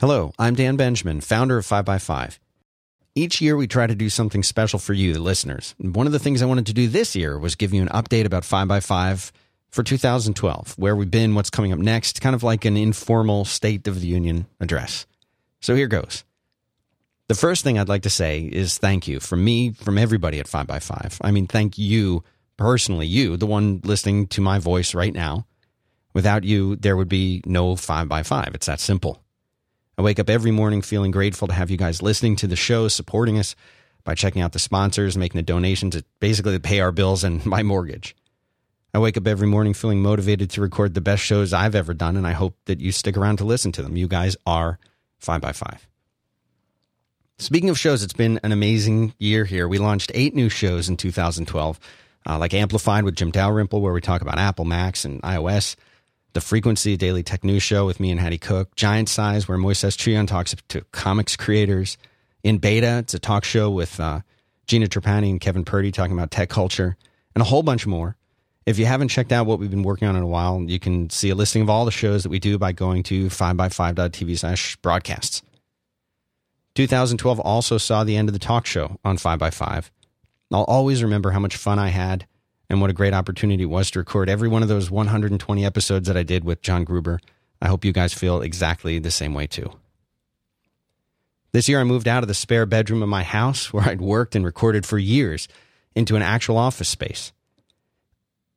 Hello, I'm Dan Benjamin, founder of 5by5. Each year we try to do something special for you, the listeners. One of the things I wanted to do this year was give you an update about 5by5 for 2012, where we've been, what's coming up next, kind of like an informal State of the Union address. So here goes. The first thing I'd like to say is thank you from me, from everybody at 5by5. I mean, thank you personally, you, the one listening to my voice right now. Without you, there would be no 5by5. It's that simple. I wake up every morning feeling grateful to have you guys listening to the show, supporting us by checking out the sponsors, making the donations, to basically pay our bills and my mortgage. I wake up every morning feeling motivated to record the best shows I've ever done, and I hope that you stick around to listen to them. You guys are 5by5. Speaking of shows, it's been an amazing year here. We launched eight new shows in 2012, uh, like Amplified with Jim Dalrymple, where we talk about Apple, Macs, and iOS. The Frequency Daily Tech News Show with me and Haddie Cook. Giant Size, where Moises Chiullan talks to comics creators. In Beta, it's a talk show with uh, Gina Trapani and Kevin Purdy talking about tech culture and a whole bunch more. If you haven't checked out what we've been working on in a while, you can see a listing of all the shows that we do by going to 5by5.tv slash broadcasts. 2012 also saw the end of the talk show on 5by5. I'll always remember how much fun I had and what a great opportunity it was to record every one of those 120 episodes that I did with John Gruber. I hope you guys feel exactly the same way too. This year, I moved out of the spare bedroom of my house where I'd worked and recorded for years into an actual office space.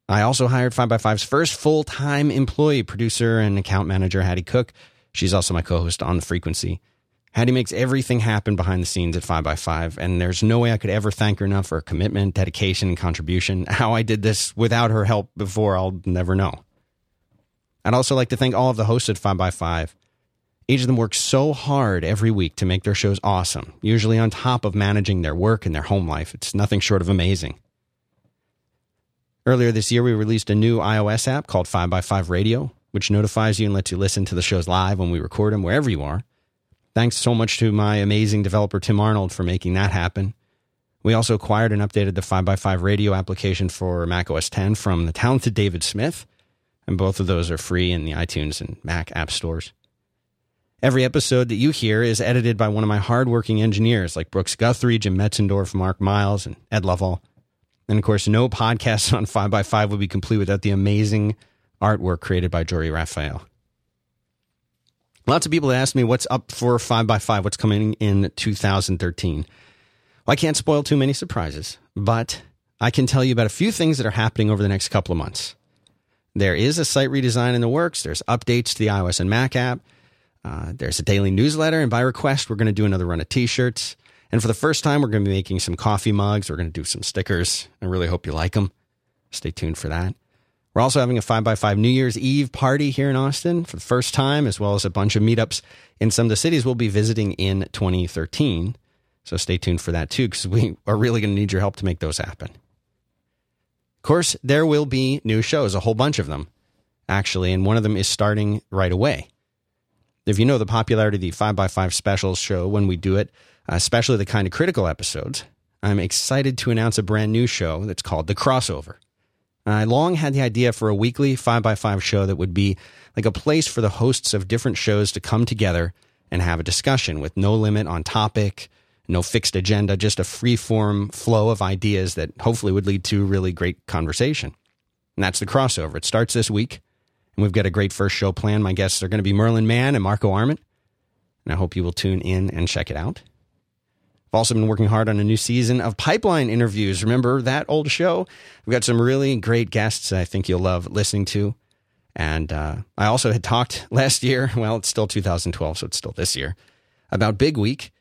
I also hired 5by5's first full time employee, producer and account manager, Haddie Cook. She's also my co host on The Frequency. Haddie makes everything happen behind the scenes at 5by5, and there's no way I could ever thank her enough for her commitment, dedication, and contribution. How I did this without her help before, I'll never know. I'd also like to thank all of the hosts at 5by5. Each of them works so hard every week to make their shows awesome, usually on top of managing their work and their home life. It's nothing short of amazing. Earlier this year, we released a new iOS app called 5by5 Radio, which notifies you and lets you listen to the shows live when we record them wherever you are. Thanks so much to my amazing developer, Tim Arnold, for making that happen. We also acquired and updated the 5by5 radio application for Mac OS 10 from the talented David Smith, and both of those are free in the iTunes and Mac app stores. Every episode that you hear is edited by one of my hardworking engineers like Brooks Guthrie, Jim Metzendorf, Mark Miles, and Ed Lovell. And of course, no podcast on 5by5 would be complete without the amazing artwork created by Jory Raphael. Lots of people ask me what's up for 5by5, what's coming in 2013. Well, I can't spoil too many surprises, but I can tell you about a few things that are happening over the next couple of months. There is a site redesign in the works, there's updates to the iOS and Mac app, uh, there's a daily newsletter, and by request, we're going to do another run of t shirts. And for the first time, we're going to be making some coffee mugs. We're going to do some stickers. I really hope you like them. Stay tuned for that. We're also having a 5by5 New Year's Eve party here in Austin for the first time, as well as a bunch of meetups in some of the cities we'll be visiting in 2013. So stay tuned for that too, because we are really going to need your help to make those happen. Of course, there will be new shows, a whole bunch of them, actually, and one of them is starting right away. If you know the popularity of the 5by5 specials show when we do it, especially the kind of critical episodes, I'm excited to announce a brand new show that's called The Crossover. Uh, I long had the idea for a weekly 5by5 show that would be like a place for the hosts of different shows to come together and have a discussion with no limit on topic, no fixed agenda, just a free form flow of ideas that hopefully would lead to really great conversation. And that's the crossover. It starts this week, and we've got a great first show planned. My guests are going to be Merlin Mann and Marco Arment, and I hope you will tune in and check it out. I've also been working hard on a new season of Pipeline interviews. Remember that old show? We've got some really great guests I think you'll love listening to. And uh, I also had talked last year, well, it's still 2012, so it's still this year, about Big Week.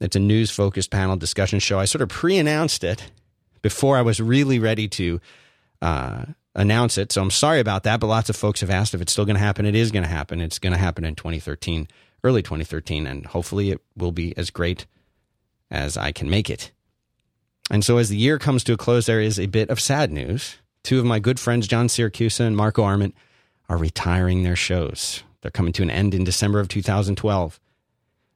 It's a news focused panel discussion show. I sort of pre announced it before I was really ready to uh, announce it. So I'm sorry about that, but lots of folks have asked if it's still going to happen. It is going to happen. It's going to happen in 2013, early 2013, and hopefully it will be as great as I can make it. And so, as the year comes to a close, there is a bit of sad news. Two of my good friends, John Siracusa and Marco Arment, are retiring their shows. They're coming to an end in December of 2012.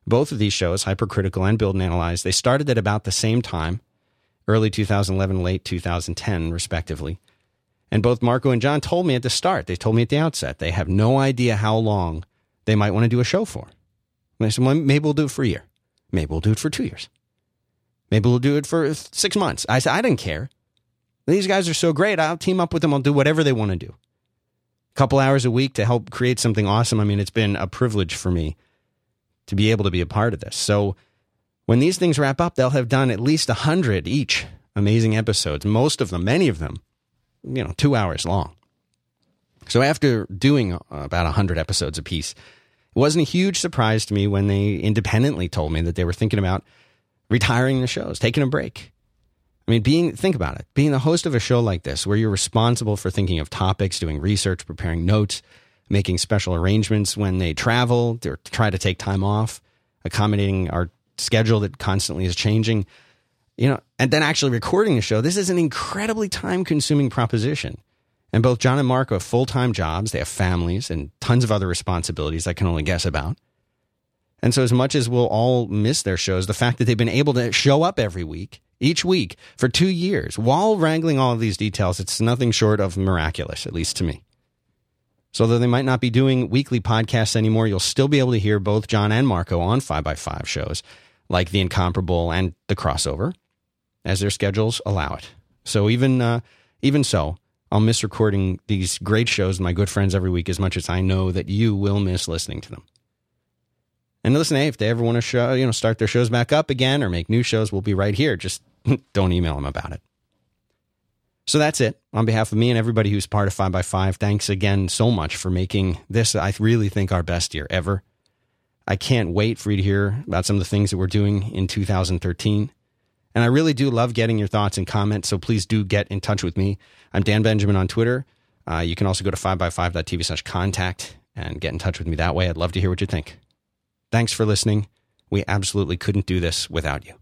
Both of these shows, Hypercritical and Build and Analyze, they started at about the same time, early 2011, late 2010, respectively. And both Marco and John told me at the start, they told me at the outset, they have no idea how long they might want to do a show for. And I said, well, maybe we'll do it for a year. Maybe we'll do it for two years. Maybe we'll do it for six months. I said, I didn't care. These guys are so great. I'll team up with them. I'll do whatever they want to do. A couple hours a week to help create something awesome. I mean, it's been a privilege for me to be able to be a part of this. So when these things wrap up, they'll have done at least a hundred each amazing episodes. Most of them, many of them, you know, two hours long. So after doing about a hundred episodes apiece, it wasn't a huge surprise to me when they independently told me that they were thinking about retiring the shows, taking a break. I mean, being, think about it, being the host of a show like this, where you're responsible for thinking of topics, doing research, preparing notes, making special arrangements when they travel, or try to take time off, accommodating our schedule that constantly is changing, you know, and then actually recording the show. This is an incredibly time consuming proposition. And both John and Mark have full time jobs, they have families and tons of other responsibilities I can only guess about. And so, as much as we'll all miss their shows, the fact that they've been able to show up every week, each week, for two years, while wrangling all of these details, it's nothing short of miraculous, at least to me. So, though they might not be doing weekly podcasts anymore, you'll still be able to hear both John and Marco on 5by5 shows like The Incomparable and The Crossover as their schedules allow it. So, even, uh, even so, I'll miss recording these great shows with my good friends every week as much as I know that you will miss listening to them. And listen, hey, if they ever want to show, you know, start their shows back up again or make new shows, we'll be right here. Just don't email them about it. So that's it. On behalf of me and everybody who's part of 5by5, thanks again so much for making this, I really think, our best year ever. I can't wait for you to hear about some of the things that we're doing in 2013. And I really do love getting your thoughts and comments. So please do get in touch with me. I'm Dan Benjamin on Twitter. Uh, you can also go to 5by5.tv slash contact and get in touch with me that way. I'd love to hear what you think. Thanks for listening. We absolutely couldn't do this without you.